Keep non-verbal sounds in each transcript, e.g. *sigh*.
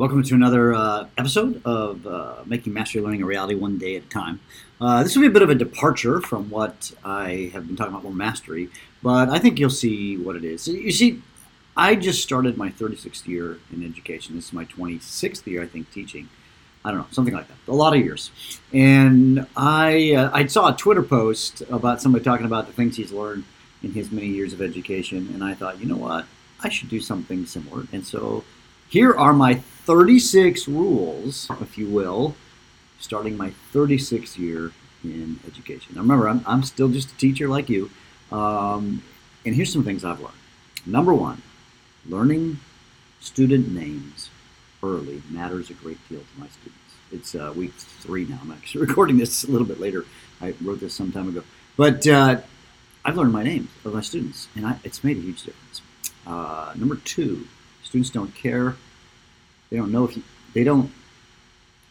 Welcome to another uh, episode of uh, Making Mastery Learning a Reality One Day at a Time. Uh, this will be a bit of a departure from what I have been talking about more mastery, but I think you'll see what it is. You see, I just started my 36th year in education. This is my 26th year, I think, teaching. I don't know, something like that. A lot of years. And I, uh, I saw a Twitter post about somebody talking about the things he's learned in his many years of education, and I thought, you know what? I should do something similar. And so here are my 36 rules, if you will, starting my 36th year in education. Now remember, I'm, I'm still just a teacher like you. Um, and here's some things I've learned. Number one, learning student names early matters a great deal to my students. It's uh, week three now. I'm actually *laughs* recording this a little bit later. I wrote this some time ago. But uh, I've learned my names of my students, and I, it's made a huge difference. Uh, number two, Students don't care. They don't know if you. They don't.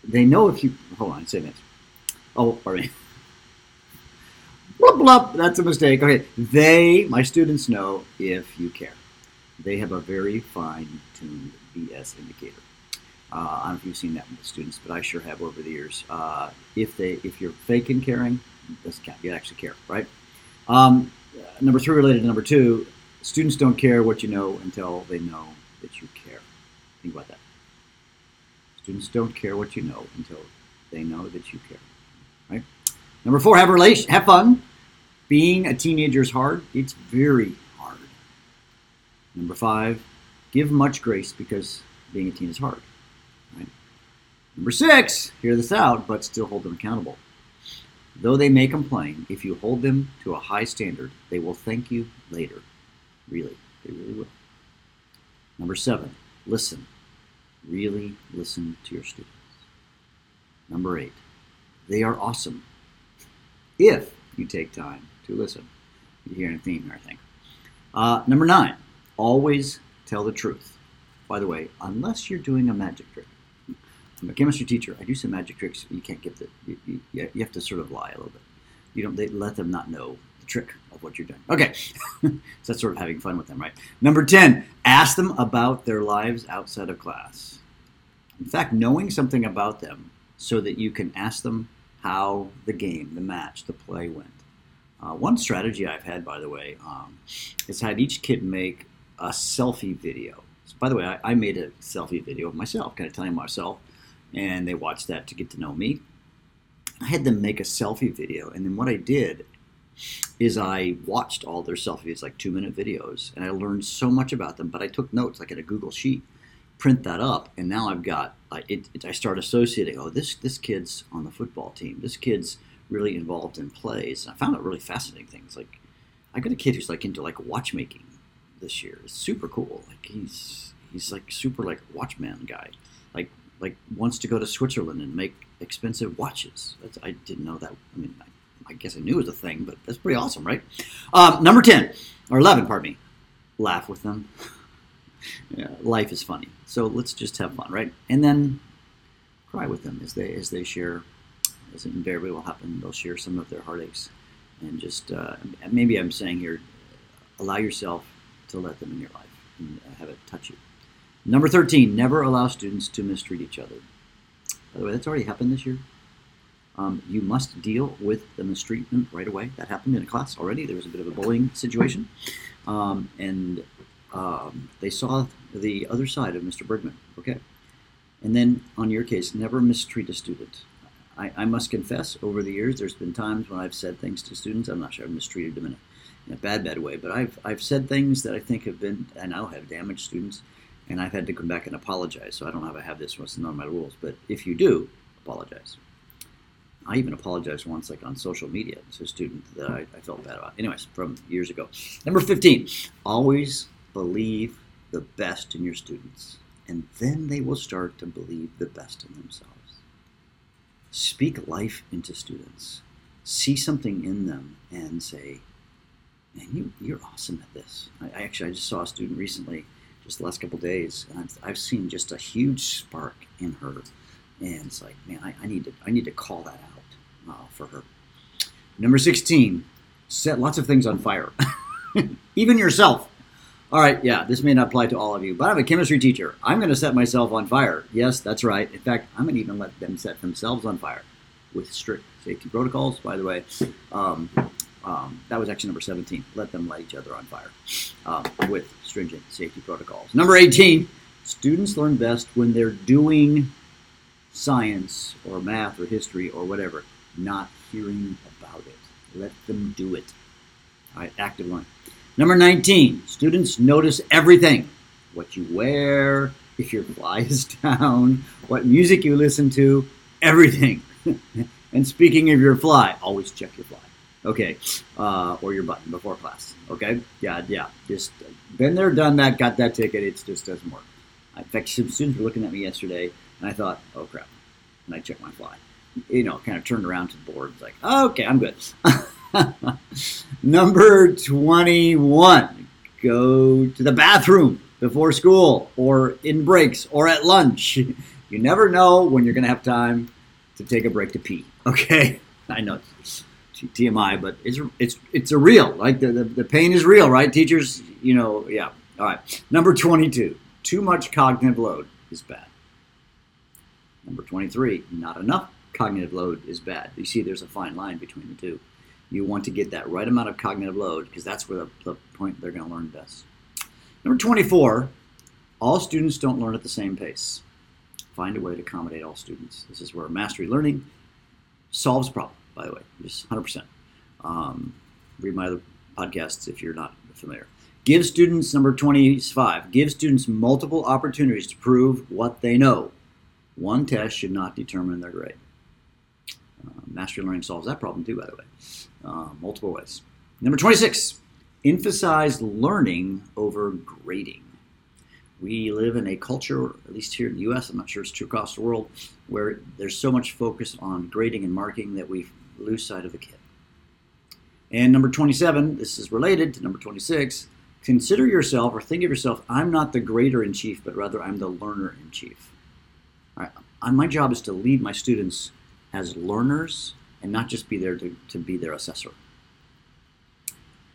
They know if you. Hold on, say this. Oh, pardon. Blup, *laughs* blup, that's a mistake. Okay, they, my students, know if you care. They have a very fine-tuned BS indicator. Uh, I don't know if you've seen that with students, but I sure have over the years. Uh, if they, if you're fake and caring, doesn't count. You actually care, right? Um, number three, related to number two, students don't care what you know until they know that you care. Think about that. Students don't care what you know until they know that you care. Right? Number four, have relation, have fun. Being a teenager is hard. It's very hard. Number five, give much grace because being a teen is hard. Right? Number six, hear this out, but still hold them accountable. Though they may complain, if you hold them to a high standard, they will thank you later. Really, they really will. Number seven, listen. Really listen to your students. Number eight, they are awesome if you take time to listen. You're hearing a theme here, I think. Uh, number nine, always tell the truth. By the way, unless you're doing a magic trick. I'm a chemistry teacher. I do some magic tricks. You can't get the. You, you, you have to sort of lie a little bit. You don't. They let them not know trick of what you're doing. Okay, *laughs* so that's sort of having fun with them, right? Number 10, ask them about their lives outside of class. In fact, knowing something about them so that you can ask them how the game, the match, the play went. Uh, one strategy I've had, by the way, um, is had each kid make a selfie video. So, by the way, I, I made a selfie video of myself, kind of telling myself, and they watched that to get to know me. I had them make a selfie video, and then what I did is I watched all their selfies, like two minute videos, and I learned so much about them. But I took notes, like in a Google sheet, print that up, and now I've got. I, it, it, I start associating. Oh, this this kid's on the football team. This kid's really involved in plays. And I found it really fascinating things. Like I got a kid who's like into like watchmaking this year. It's super cool. Like he's he's like super like watchman guy. Like like wants to go to Switzerland and make expensive watches. That's, I didn't know that. I mean, I I guess I knew it was a thing, but that's pretty awesome, right? Um, number 10, or 11, pardon me. Laugh with them. *laughs* yeah, life is funny. So let's just have fun, right? And then cry with them as they as they share, as it invariably will happen, they'll share some of their heartaches. And just, uh, maybe I'm saying here, allow yourself to let them in your life and have it touch you. Number 13, never allow students to mistreat each other. By the way, that's already happened this year. Um, you must deal with the mistreatment right away. That happened in a class already. There was a bit of a bullying situation. Um, and um, they saw the other side of Mr. Bergmann. Okay. And then on your case, never mistreat a student. I, I, must confess, over the years, there's been times when I've said things to students. I'm not sure I've mistreated them in a, in a bad, bad way, but I've, I've said things that I think have been, I now have damaged students, and I've had to come back and apologize. So I don't know if I have this, it's not my rules, but if you do, apologize. I even apologized once, like on social media, to a student that I, I felt bad about. Anyways, from years ago. Number 15, always believe the best in your students, and then they will start to believe the best in themselves. Speak life into students. See something in them and say, man, you, you're awesome at this. I, I actually, I just saw a student recently, just the last couple days, and I've, I've seen just a huge spark in her and it's like, man, I, I need to I need to call that out uh, for her. Number 16, set lots of things on fire, *laughs* even yourself. All right, yeah, this may not apply to all of you, but I'm a chemistry teacher. I'm going to set myself on fire. Yes, that's right. In fact, I'm going to even let them set themselves on fire with strict safety protocols. By the way, um, um, that was actually number 17. Let them light each other on fire uh, with stringent safety protocols. Number 18 students learn best when they're doing science or math or history or whatever, not hearing about it. Let them do it. All right, active learning. Number 19, students notice everything what you wear, *laughs* if your fly is down, what music you listen to, everything. *laughs* and speaking of your fly, always check your fly. Okay, uh, or your button before class. Okay, yeah, yeah. Just been there, done that, got that ticket. It just doesn't work. In fact, some students were looking at me yesterday, and I thought, oh crap. And I checked my fly. You know, kind of turned around to the board. It's like, okay, I'm good. *laughs* Number 21, go to the bathroom before school or in breaks or at lunch. *laughs* You never know when you're going to have time to take a break to pee. *laughs* Okay? I know it's TMI, but it's it's it's a real. Like the, the, the pain is real, right? Teachers, you know, yeah. All right. Number 22, too much cognitive load is bad. Number 23, not enough cognitive load is bad. You see, there's a fine line between the two. You want to get that right amount of cognitive load because that's where the, the point they're going to learn best. Number 24, all students don't learn at the same pace. Find a way to accommodate all students. This is where mastery learning solves the problem, by the way, just 100%. Um, read my other podcasts if you're not familiar. Give students, number 25, give students multiple opportunities to prove what they know. One test should not determine their grade. Uh, mastery learning solves that problem too, by the way, uh, multiple ways. Number 26, emphasize learning over grading. We live in a culture, at least here in the US, I'm not sure it's true across the world, where there's so much focus on grading and marking that we lose sight of the kid. And number 27, this is related to number 26, consider yourself or think of yourself, I'm not the grader in chief, but rather I'm the learner in chief. All right, my job is to lead my students as learners and not just be there to, to be their assessor.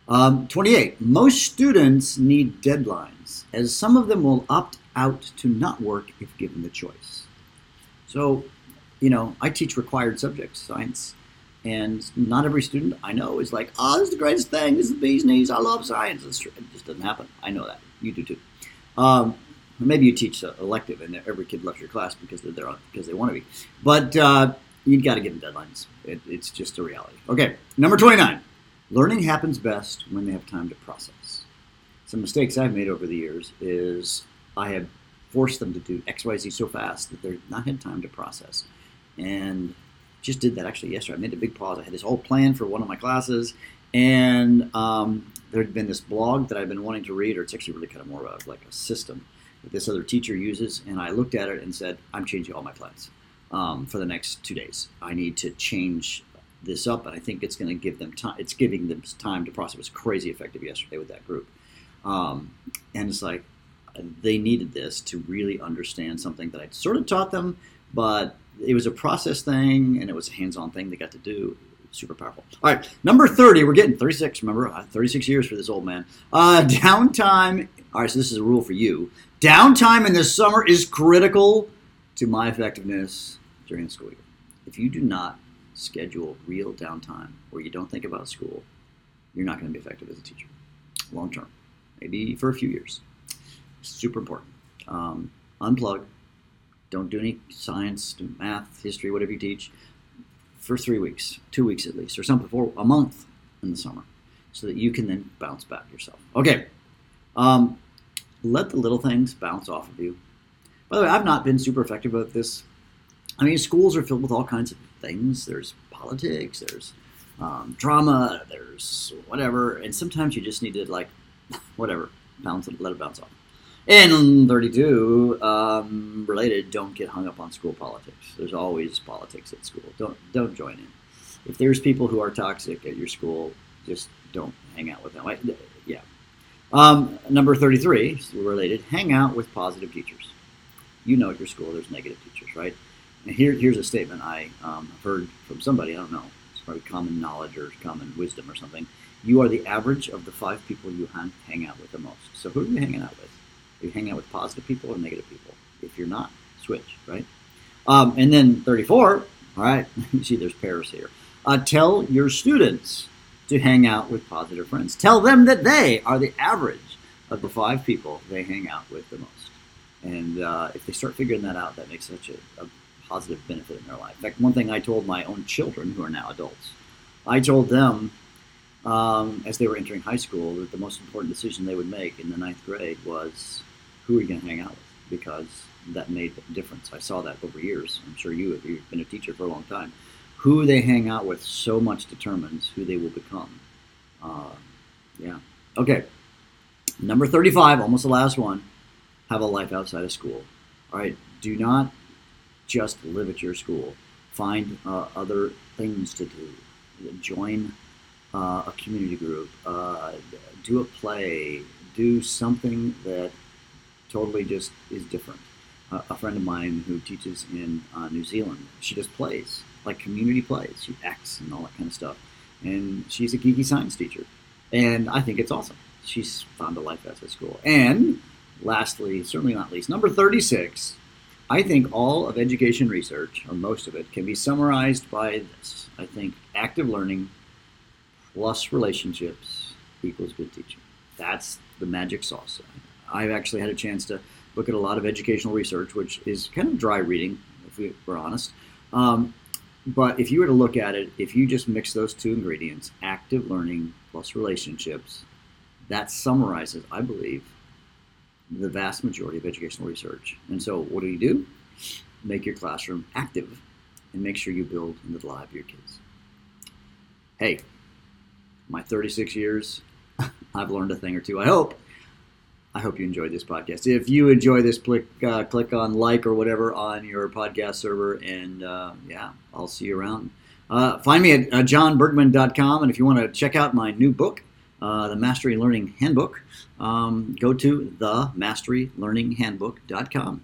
Um, 28. Most students need deadlines, as some of them will opt out to not work if given the choice. So, you know, I teach required subjects, science, and not every student I know is like, oh, this is the greatest thing. This is the bee's knees. I love science. It just doesn't happen. I know that. You do too. Um, maybe you teach elective, and every kid loves your class because they're there because they want to be. But uh, you got to give them deadlines. It, it's just a reality. Okay, number 29. Learning happens best when they have time to process. Some mistakes I've made over the years is I have forced them to do XYZ so fast that they're not had time to process. And just did that actually yesterday. I made a big pause. I had this whole plan for one of my classes, and um, there had been this blog that I've been wanting to read, or it's actually really kind of more of like a system that this other teacher uses. And I looked at it and said, I'm changing all my plans um, for the next two days. I need to change this up, and I think it's going to give them time. It's giving them time to process. It was crazy effective yesterday with that group, um, and it's like they needed this to really understand something that I sort of taught them, but it was a process thing and it was a hands-on thing they got to do. Super powerful. All right, number thirty. We're getting thirty-six. Remember, uh, thirty-six years for this old man. Uh, *laughs* downtime. All right, so this is a rule for you. Downtime in the summer is critical to my effectiveness during the school year. If you do not schedule real downtime where you don't think about school, you're not going to be effective as a teacher long term, maybe for a few years. Super important. Um, unplug. Don't do any science, math, history, whatever you teach, for three weeks, two weeks at least, or something for a month in the summer, so that you can then bounce back yourself. Okay. Um, let the little things bounce off of you. By the way, I've not been super effective about this I mean, schools are filled with all kinds of things. There's politics, there's um, drama, there's whatever, and sometimes you just need to like, *laughs* whatever, bounce it, let it bounce off. And 32, um, related, don't get hung up on school politics. There's always politics at school. Don't don't join in. If there's people who are toxic at your school, just don't hang out with them. I, yeah. Um, number 33, related, hang out with positive teachers. You know at your school there's negative teachers, right? here, here's a statement I um, heard from somebody, I don't know, it's probably common knowledge or common wisdom or something. you are the average of the five people you hang, hang out with the most. So who are you hanging out with? Are you hanging out with positive people or negative people? If you're not, switch, right? Um, and then 34, all right, you *laughs* see there's pairs here. Uh, tell your students to hang out with positive friends. Tell them that they are the average of the five people they hang out with the most. And uh, if they start figuring that out, that makes such a, a positive benefit in their life. In fact, one thing I told my own children, who are now adults, I told them um, as they were entering high school that the most important decision they would make in the ninth grade was who are you going to hang out with because that made a difference. I saw that over years. I'm sure you have. You've been a teacher for a long time. Who they hang out with so much determines who they will become. Uh, yeah. Okay. Number 35, almost the last one. Have a life outside of school. All right. Do not just live at your school. Find uh, other things to do. Join uh, a community group. Uh, do a play. Do something that totally just is different. Uh, a friend of mine who teaches in uh, New Zealand, she just plays, like community plays. She acts and all that kind of stuff. And she's a geeky science teacher. And I think it's awesome. She's found a life outside school. And lastly, certainly not least, number 36 I think all of education research, or most of it, can be summarized by this. I think active learning plus relationships equals good teaching. That's the magic sauce. I've actually had a chance to look at a lot of educational research, which is kind of dry reading, if we, are honest. Um, but if you were to look at it, if you just mix those two ingredients, active learning plus relationships, that summarizes, I believe, the vast majority of educational research. And so, what do you do? Make your classroom active and make sure you build into the life of your kids. Hey, my 36 years, *laughs* I've learned a thing or two, I hope. I hope you enjoyed this podcast. If you enjoy this, click uh, click on like or whatever on your podcast server, and uh, yeah, I'll see you around. Uh, find me at uh, jonbergmann.com, and if you want to check out my new book, uh, the Mastery Learning Handbook, um, go to the masterylearninghandbook.com.